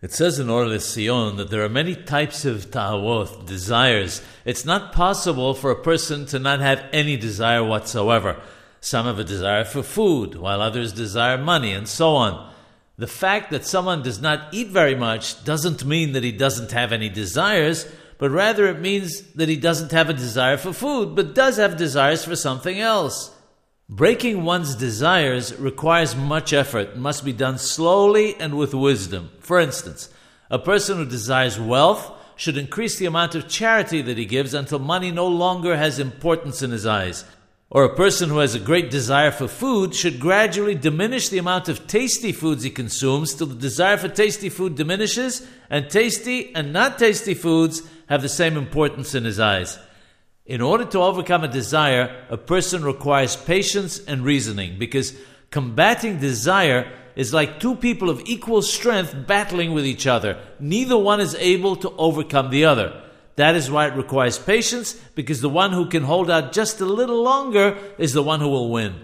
It says in Or Sion that there are many types of ta'awoth, desires. It's not possible for a person to not have any desire whatsoever. Some have a desire for food, while others desire money, and so on. The fact that someone does not eat very much doesn't mean that he doesn't have any desires, but rather it means that he doesn't have a desire for food, but does have desires for something else. Breaking one's desires requires much effort must be done slowly and with wisdom. For instance, a person who desires wealth should increase the amount of charity that he gives until money no longer has importance in his eyes. Or a person who has a great desire for food should gradually diminish the amount of tasty foods he consumes till the desire for tasty food diminishes and tasty and not tasty foods have the same importance in his eyes. In order to overcome a desire, a person requires patience and reasoning because combating desire is like two people of equal strength battling with each other. Neither one is able to overcome the other. That is why it requires patience because the one who can hold out just a little longer is the one who will win.